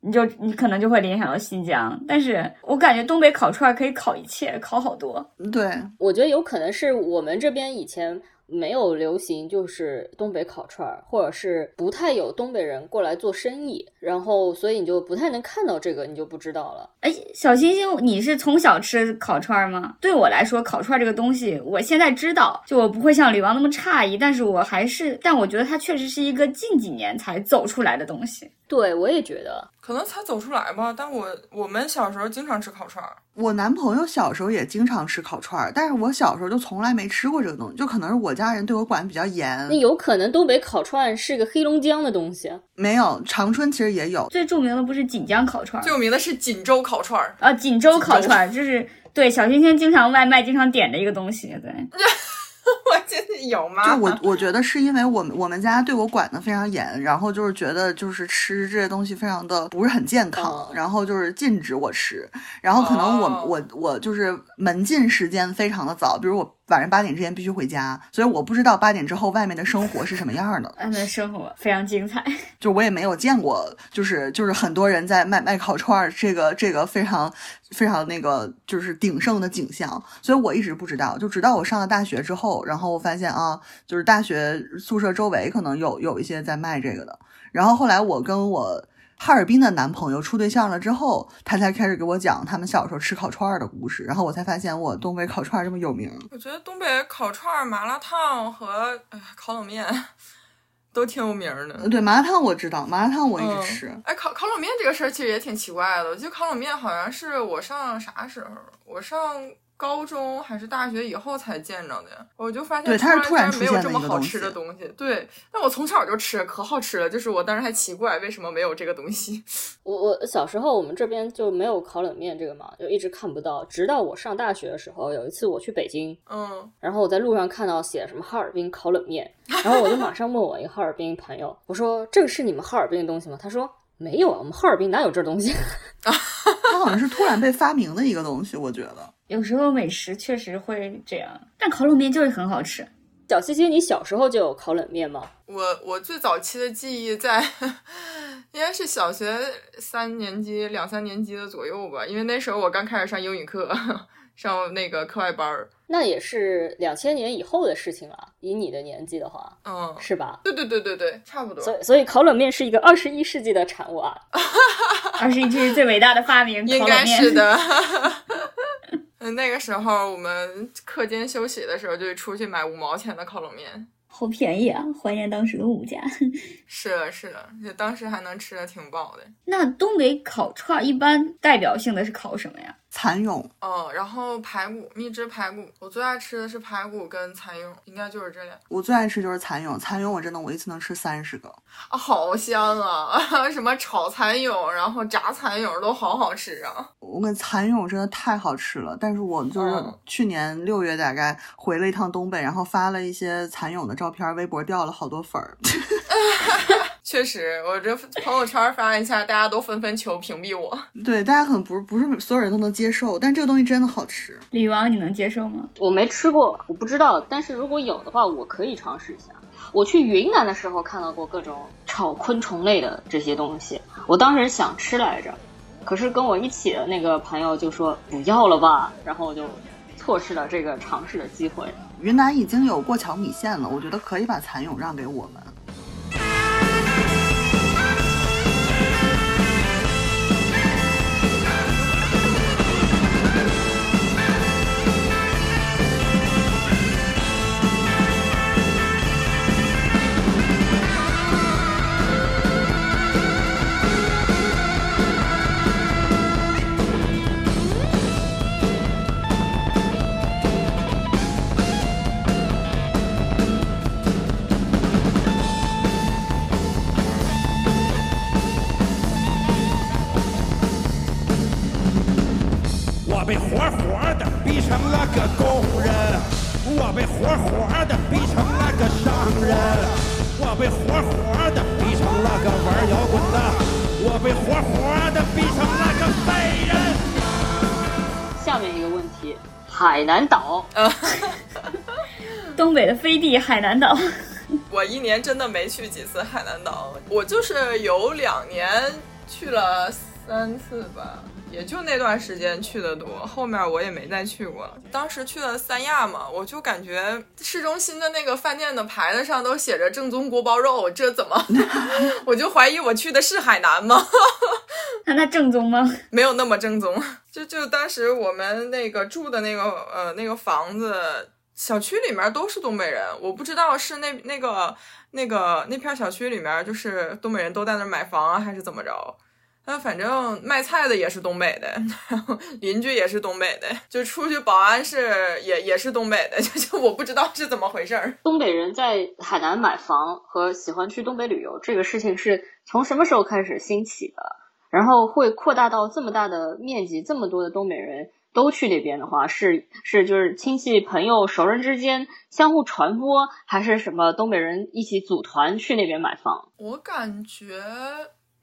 你就你可能就会联想到新疆。但是我感觉东北烤串可以烤一切，烤好多。对，我觉得有可能是我们这边以前。没有流行就是东北烤串儿，或者是不太有东北人过来做生意，然后所以你就不太能看到这个，你就不知道了。哎，小星星，你是从小吃烤串儿吗？对我来说，烤串儿这个东西，我现在知道，就我不会像李王那么诧异，但是我还是，但我觉得它确实是一个近几年才走出来的东西。对，我也觉得可能才走出来吧。但我我们小时候经常吃烤串儿，我男朋友小时候也经常吃烤串儿，但是我小时候就从来没吃过这个东西，就可能是我家人对我管的比较严。那有可能东北烤串是个黑龙江的东西？没有，长春其实也有。最著名的不是锦江烤串儿，最有名的是锦州烤串儿啊，锦州烤串儿就是对小星星经常外卖经常点的一个东西，对。[LAUGHS] [LAUGHS] 有吗？就我我觉得是因为我们我们家对我管的非常严，然后就是觉得就是吃这些东西非常的不是很健康，哦然后就是禁止我吃，然后可能我、哦我我就是门禁时间非常的早，比如我晚上八点之前必须回家，所以我不知道八点之后外面的生活是什么样的，外面的生活非常精彩。就我也没有见过，就是就是很多人在卖卖烤串儿，这个这个非常非常那个就是鼎盛的景象，所以我一直不知道，就直到我上了大学之后，然后我发现啊，就是大学宿舍周围可能有有一些在卖这个的，然后后来我跟我。哈尔滨的男朋友处对象了之后，他才开始给我讲他们小时候吃烤串儿的故事，然后我才发现我东北烤串儿这么有名。我觉得东北烤串儿、麻辣烫和哎烤冷面 [LAUGHS] 都挺有名儿的。对麻辣烫我知道，麻辣烫我一直嗯吃。哎，烤烤冷面这个事儿其实也挺奇怪的。我记得烤冷面好像是我上啥时候？我上高中还是大学以后才见着的呀。我就发现对它是突然居没有这么好吃的东西。对，但我从小就吃，可好吃了。就是我当时还奇怪为什么没有这个东西。[LAUGHS] 我我小时候我们这边就没有烤冷面这个嘛，就一直看不到。直到我上大学的时候，有一次我去北京，嗯，然后我在路上看到写什么哈尔滨烤冷面，[LAUGHS] 然后我就马上问我一个哈尔滨朋友，我说这个是你们哈尔滨的东西吗？他说没有啊，我们哈尔滨哪有这东西？[LAUGHS] 它好像是突然被发明的一个东西，我觉得。有时候美食确实会这样，但烤冷面就是很好吃。小西西，你小时候就有烤冷面吗？我我最早期的记忆在 [LAUGHS] 应该是小学三年级、两三年级的左右吧，因为那时候我刚开始上英语课，[LAUGHS] 上那个课外班儿。那也是两千年以后的事情了。以你的年纪的话，嗯，是吧？对对对对对，差不多。所以，所以烤冷面是一个二十一世纪的产物啊。[LAUGHS] 二十一世纪最伟大的发明，应。该是的。嗯，那个时候我们课间休息的时候就出去买五毛钱的烤冷面。好便宜啊！怀念当时的物价。[LAUGHS] 是的，是的，就当时还能吃的挺饱的。那东北烤串儿一般代表性的是烤什么呀？蚕蛹，嗯，然后排骨，蜜汁排骨，我最爱吃的是排骨跟蚕蛹，应该就是这俩。我最爱吃就是蚕蛹，蚕蛹我真的我一次能吃三十个。啊，好香啊！[LAUGHS] 什么炒蚕蛹，然后炸蚕蛹都好好吃啊。我跟蚕蛹真的太好吃了，但是我就是嗯去年六月大概回了一趟东北，然后发了一些蚕蛹的照片，微博掉了好多粉儿。[LAUGHS] 确实，我这朋友圈发一下，大家都纷纷求屏蔽我。对，大家可能不是不是所有人都能接受，但这个东西真的好吃。李王，你能接受吗？我没吃过，我不知道。但是如果有的话，我可以尝试一下。我去云南的时候看到过各种炒昆虫类的这些东西，我当时想吃来着，可是跟我一起的那个朋友就说不要了吧，然后我就错失了这个尝试的机会。云南已经有过桥米线了，我觉得可以把蚕蛹让给我们。海南岛，[LAUGHS] 东北的飞地海南岛，我一年真的没去几次海南岛，我就是有两年去了三次吧，也就那段时间去的多，后面我也没再去过了。当时去了三亚嘛，我就感觉市中心的那个饭店的牌子上都写着正宗锅包肉，这怎么？[LAUGHS] 我就怀疑我去的是海南吗？那它正宗吗？[LAUGHS] 没有那么正宗。就就当时我们那个住的那个呃那个房子小区里面都是东北人，我不知道是那那个那个那片小区里面就是东北人都在那买房啊，还是怎么着。那反正卖菜的也是东北的，然后邻居也是东北的，就出去保安是也也是东北的，[LAUGHS] 就就我不知道是怎么回事儿。东北人在海南买房和喜欢去东北旅游这个事情是从什么时候开始兴起的？然后会扩大到这么大的面积，这么多的东北人都去那边的话，是是就是亲戚朋友熟人之间相互传播，还是什么东北人一起组团去那边买房？我感觉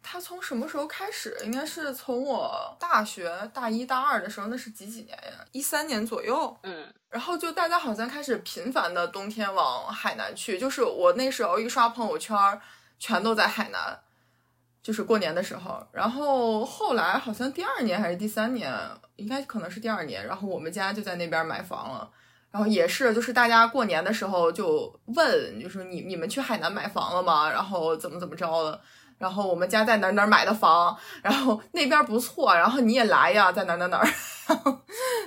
他从什么时候开始？应该是从我大学大一大二的时候，那是几几年呀？一三年左右。嗯，然后就大家好像开始频繁的冬天往海南去，就是我那时候一刷朋友圈，全都在海南，就是过年的时候。然后后来好像第二年还是第三年，应该可能是第二年，然后我们家就在那边买房了。然后也是，就是大家过年的时候就问，就是你你们去海南买房了吗？然后怎么怎么着的？然后我们家在哪儿哪儿买的房，然后那边不错，然后你也来呀，在哪儿哪儿哪儿，然 [LAUGHS] 后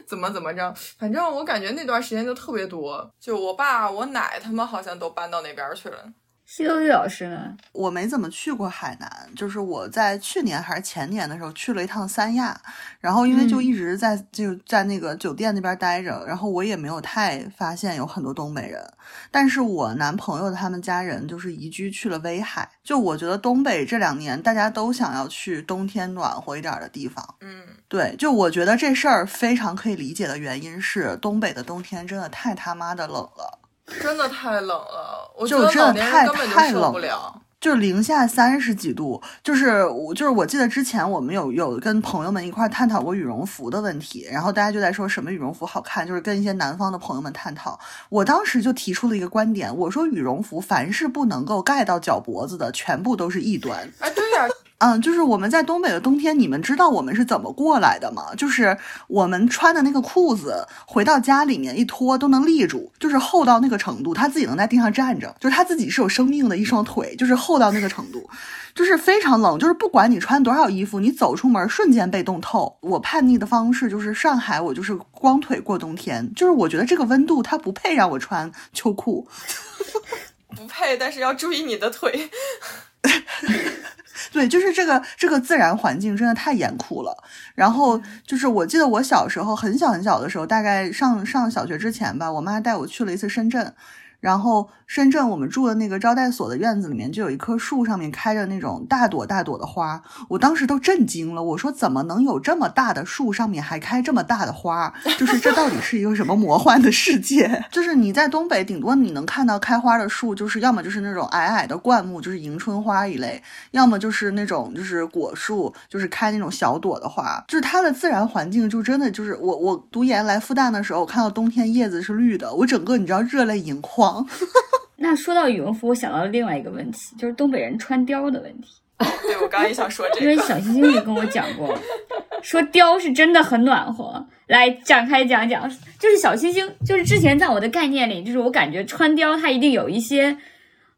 怎么怎么着？反正我感觉那段时间就特别多，就我爸我奶他们好像都搬到那边去了。西多玉老师呢？我没怎么去过海南，就是我在去年还是前年的时候去了一趟三亚，然后因为就嗯一直在、就在那个酒店那边待着，然后我也没有太发现有很多东北人，但是我男朋友他们家人就是移居去了威海，就我觉得东北这两年大家都想要去冬天暖和一点的地方，嗯，对，就我觉得这事儿非常可以理解的原因是东北的冬天真的太他妈的冷了。真的太冷了，我觉就真的得老年太人根本就受太冷了不了。就零下三十几度，就是我就是我记得之前我们有有跟朋友们一块儿探讨过羽绒服的问题，然后大家就在说什么羽绒服好看，就是跟一些南方的朋友们探讨。我当时就提出了一个观点，我说羽绒服凡是不能够盖到脚脖子的，全部都是异端。哎，对呀、嗯，就是我们在东北的冬天，你们知道我们是怎么过来的吗？就是我们穿的那个裤子，回到家里面一脱都能立住，就是厚到那个程度，他自己能在地上站着，就是他自己是有生命的一双腿，就是厚到那个程度，就是非常冷，就是不管你穿多少衣服，你走出门瞬间被冻透。我叛逆的方式就是上海，我就是光腿过冬天，就是我觉得这个温度它不配让我穿秋裤。[LAUGHS] 不配，但是要注意你的腿。[LAUGHS] [LAUGHS] 对，就是这个这个自然环境真的太严酷了。然后就是我记得我小时候很小很小的时候，大概上上小学之前吧，我妈带我去了一次深圳。然后深圳我们住的那个招待所的院子里面就有一棵树，上面开着那种大朵大朵的花，我当时都震惊了。我说怎么能有这么大的树上面还开这么大的花？就是这到底是一个什么魔幻的世界？[LAUGHS] 就是你在东北，顶多你能看到开花的树，就是要么就是那种矮矮的灌木，就是迎春花一类，要么就是那种就是果树，就是开那种小朵的花，就是它的自然环境就真的就是我我读研来复旦的时候，我看到冬天叶子是绿的，我整个你知道热泪盈眶。[LAUGHS] 那说到羽绒服，我想到了另外一个问题，就是东北人穿貂的问题。[LAUGHS] 对，我刚刚也想说因为。小星星也跟我讲过，[LAUGHS] 说貂是真的很暖和。来展开讲讲，就是小星星，就是之前在我的概念里，就是我感觉穿貂它一定有一些，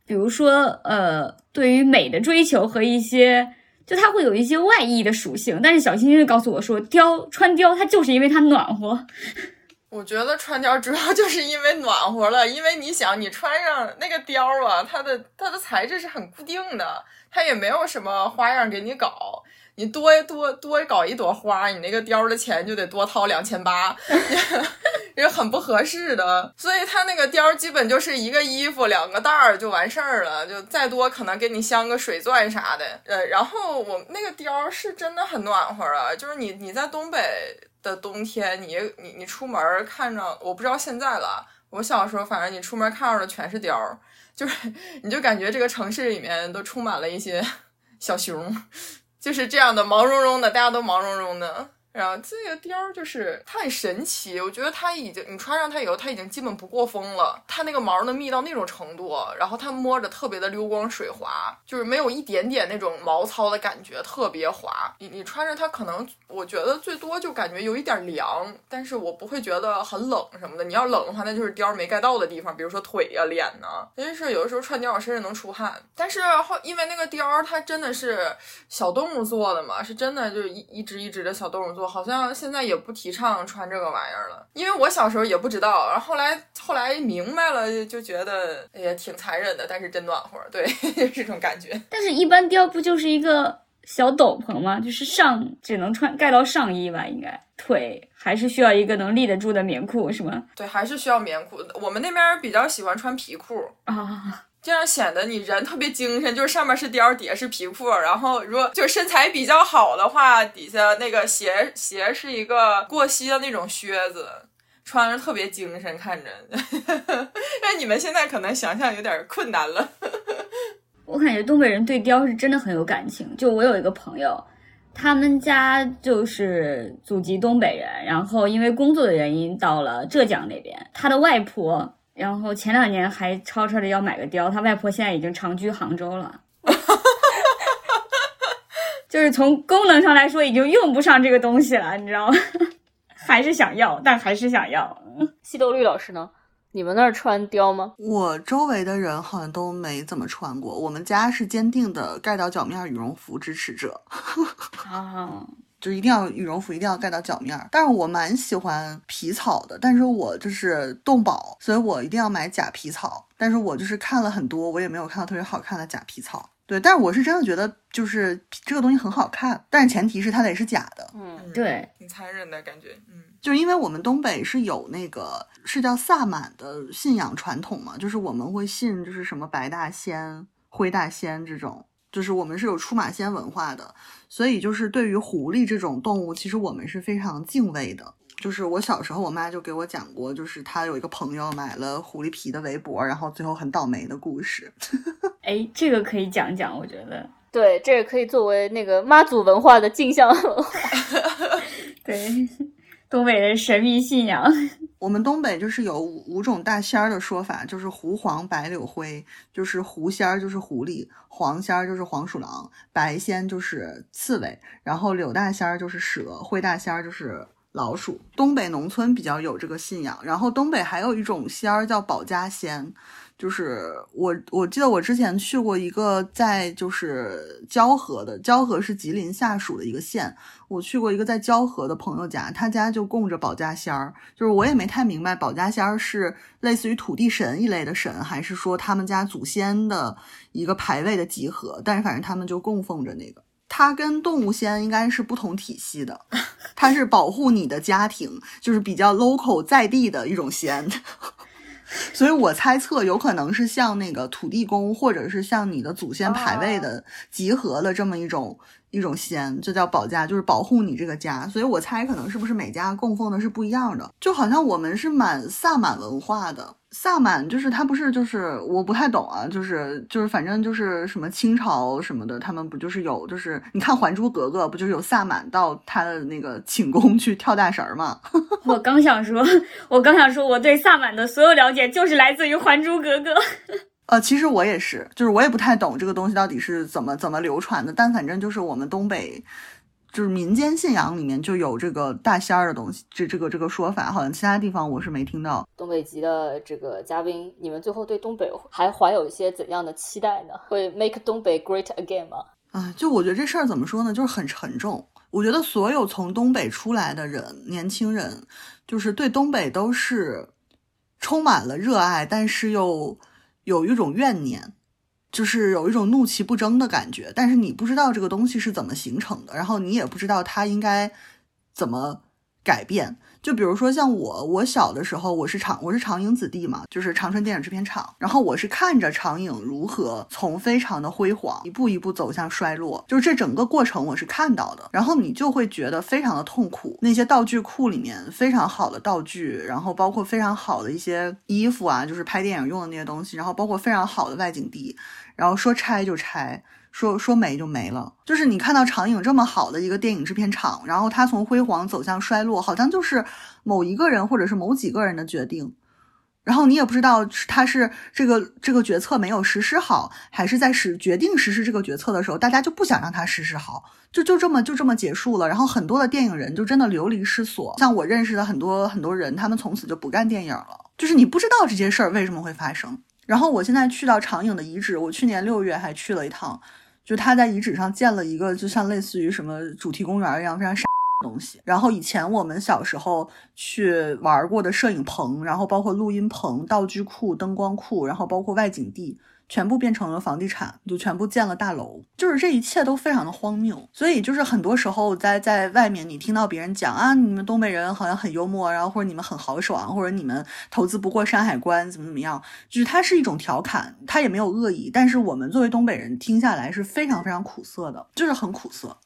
比如说呃，对于美的追求和一些，就它会有一些外溢的属性。但是小星星就告诉我说，貂穿貂它就是因为它暖和。我觉得穿貂主要 [LAUGHS] 就是因为暖和了，因为你想，你穿上那个貂啊，它的它的材质是很固定的，它也没有什么花样给你搞。你多多多搞一朵花，你那个貂的钱就得多掏两千八，[LAUGHS] 也很不合适的。所以它那个貂基本就是一个衣服两个袋儿就完事儿了，就再多可能给你镶个水钻啥的。呃，然后我那个貂是真的很暖和啊，就是你你在东北的冬天，你你你出门看着，我不知道现在了。我小时候，反正你出门看着的全是貂，就是 [LAUGHS] 你就感觉这个城市里面都充满了一些 [LAUGHS] 小熊，就是这样的毛茸茸的，大家都毛茸茸的。然后这个貂儿就是它很神奇，我觉得它已经你穿上它以后，它已经基本不过风了。它那个毛能密到那种程度，然后它摸着特别的溜光水滑，就是没有一点点那种毛糙的感觉，特别滑。你你穿着它，可能我觉得最多就感觉有一点凉，但是我不会觉得很冷什么的。你要冷的话，那就是貂儿没盖到的地方，比如说腿呀、脸呐。因为是有的时候穿貂儿身上能出汗，但是后因为那个貂儿它真的是小动物做的嘛，是真的就是一一只一只的小动物做，好像现在也不提倡穿这个玩意儿了。因为我小时候也不知道，然后后来后来明白了，就就觉得哎呀挺残忍的，但是真暖和，对，[LAUGHS] 这种感觉。但是，一般貂不就是一个小斗篷吗？就是上只能穿盖到上衣吧，应该腿还是需要一个能立得住的棉裤，是吗？对，还是需要棉裤。我们那边比较喜欢穿皮裤，啊，这样显得你人特别精神，就是上面是貂，底下是皮裤。然后如果就是身材比较好的话，底下那个鞋鞋是一个过膝的那种靴子，穿着特别精神，看着。[LAUGHS] 但你们现在可能想象有点困难了。我感觉东北人对貂是真的很有感情。就我有一个朋友，他们家就是祖籍东北人，然后因为工作的原因到了浙江那边。他的外婆，然后前两年还吵吵着要买个貂，他外婆现在已经长居杭州了。[LAUGHS] 就是从功能上来说，已经用不上这个东西了，你知道吗？[LAUGHS] 还是想要，但还是想要。西豆绿老师呢？你们那儿穿貂吗？我周围的人好像都没怎么穿过。我们家是坚定的盖到脚面羽绒服支持者，啊，[LAUGHS] 就一定要羽绒服一定要盖到脚面儿。但是我蛮喜欢皮草的，但是我就是动保，所以我一定要买假皮草。但是我就是看了很多，我也没有看到特别好看的假皮草。对，但是我是真的觉得就是这个东西很好看，但是前提是它得是假的。嗯，对，挺残忍的感觉。嗯，就是因为我们东北是有那个是叫萨满的信仰传统嘛，就是我们会信就是什么白大仙、灰大仙这种，就是我们是有出马仙文化的，所以就是对于狐狸这种动物，其实我们是非常敬畏的。就是我小时候，我妈就给我讲过，就是她有一个朋友买了狐狸皮的围脖，然后最后很倒霉的故事。[LAUGHS] 哎，这个可以讲讲，我觉得。对，这个可以作为那个妈祖文化的镜像文化。[LAUGHS] 对，[LAUGHS] 东北的神秘信仰。我们东北就是有五五种大仙儿的说法，就是狐黄白柳灰，就是狐仙儿就是狐狸，黄仙儿就是黄鼠狼，白仙就是刺猬，然后柳大仙儿就是蛇，灰大仙儿就是老鼠。东北农村比较有这个信仰，然后东北还有一种仙儿叫保家仙。就是我，我记得我之前去过一个在就是蛟河的，蛟河是吉林下属的一个县。我去过一个在蛟河的朋友家，他家就供着保家仙儿。就是我也没太明白，保家仙儿是类似于土地神一类的神，还是说他们家祖先的一个牌位的集合？但是反正他们就供奉着那个。它跟动物仙应该是不同体系的，它是保护你的家庭，就是比较 local 在地的一种仙。所以我猜测，有可能是像那个土地公，或者是像你的祖先牌位的集合的这么一种一种仙，就叫保家，就是保护你这个家。所以我猜可能是不是每家供奉的是不一样的，就好像我们是满萨满文化的。萨满就是他不是就是我不太懂啊，就是就是反正就是什么清朝什么的，他们不就是有就是你看《还珠格格》不就是有萨满到他的那个寝宫去跳大神儿吗？[LAUGHS] 我刚想说，我刚想说，我对萨满的所有了解就是来自于《还珠格格》。呃，其实我也是，就是我也不太懂这个东西到底是怎么怎么流传的，但反正就是我们东北。就是民间信仰里面就有这个大仙儿的东西，这这个这个说法，好像其他地方我是没听到。东北籍的这个嘉宾，你们最后对东北还怀有一些怎样的期待呢？会 make 东北 great again 吗？啊，就我觉得这事儿怎么说呢，就是很沉重。我觉得所有从东北出来的人，年轻人，就是对东北都是充满了热爱，但是又有一种怨念。就是有一种怒其不争的感觉，但是你不知道这个东西是怎么形成的，然后你也不知道它应该怎么改变。就比如说像我，我小的时候我是长我是长影子弟嘛，就是长春电影制片厂，然后我是看着长影如何从非常的辉煌一步一步走向衰落，就是这整个过程我是看到的，然后你就会觉得非常的痛苦。那些道具库里面非常好的道具，然后包括非常好的一些衣服啊，就是拍电影用的那些东西，然后包括非常好的外景地，然后说拆就拆。说说没就没了，就是你看到长影这么好的一个电影制片厂，然后它从辉煌走向衰落，好像就是某一个人或者是某几个人的决定，然后你也不知道是他是这个这个决策没有实施好，还是在实决定实施这个决策的时候，大家就不想让他实施好，就就这么就这么结束了。然后很多的电影人就真的流离失所，像我认识的很多很多人，他们从此就不干电影了，就是你不知道这些事儿为什么会发生。然后我现在去到长影的遗址，我去年六月还去了一趟。就他在遗址上建了一个，就像类似于什么主题公园一样非常傻东西。然后以前我们小时候去玩过的摄影棚，然后包括录音棚、道具库、灯光库，然后包括外景地。全部变成了房地产，就全部建了大楼，就是这一切都非常的荒谬。所以就是很多时候在在外面，你听到别人讲啊，你们东北人好像很幽默，然后或者你们很豪爽，或者你们投资不过山海关，怎么怎么样，就是它是一种调侃，它也没有恶意。但是我们作为东北人听下来是非常非常苦涩的，就是很苦涩。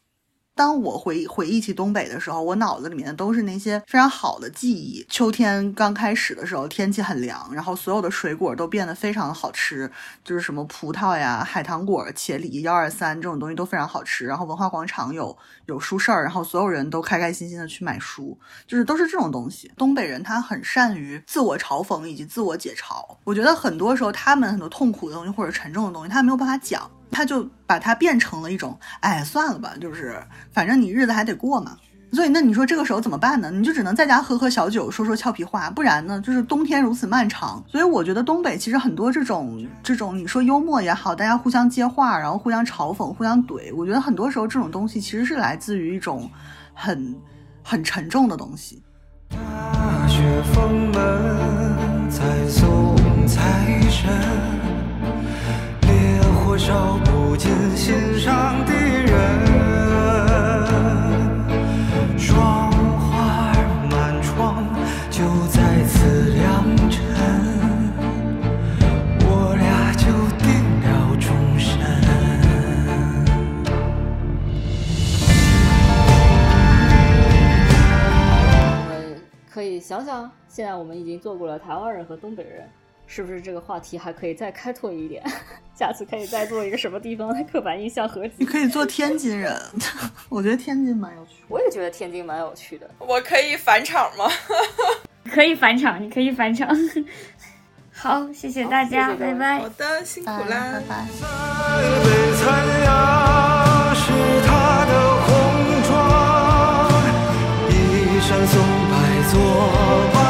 当我回回忆起东北的时候，我脑子里面都是那些非常好的记忆。秋天刚开始的时候，天气很凉，然后所有的水果都变得非常的好吃，就是什么葡萄呀、海棠果、茄梨、幺二三这种东西都非常好吃。然后文化广场有有书市儿，然后所有人都开开心心的去买书，就是都是这种东西。东北人他很善于自我嘲讽以及自我解嘲。我觉得很多时候他们很多痛苦的东西或者沉重的东西，他没有办法讲。他就把它变成了一种，哎，算了吧，就是反正你日子还得过嘛。所以那你说这个时候怎么办呢？你就只能在家喝喝小酒，说说俏皮话，不然呢，就是冬天如此漫长。所以我觉得东北其实很多这种这种，你说幽默也好，大家互相接话，然后互相嘲讽，互相怼，我觉得很多时候这种东西其实是来自于一种很很沉重的东西。大雪封门，再送财神。烧不尽心上的人，霜花满窗，就在此良辰，我俩就定了终身。我们可以想想，现在我们已经做过了台湾人和东北人。是不是这个话题还可以再开拓一点？[LAUGHS] 下次可以再做一个什么地方的刻板印象合集？你可以做天津人，[LAUGHS] 我觉得天津蛮有趣。我也觉得天津蛮有趣的。我可以返场吗？[LAUGHS] 可以返场，你可以返场。好，谢谢大家，拜拜。好的，辛苦啦，拜拜。天上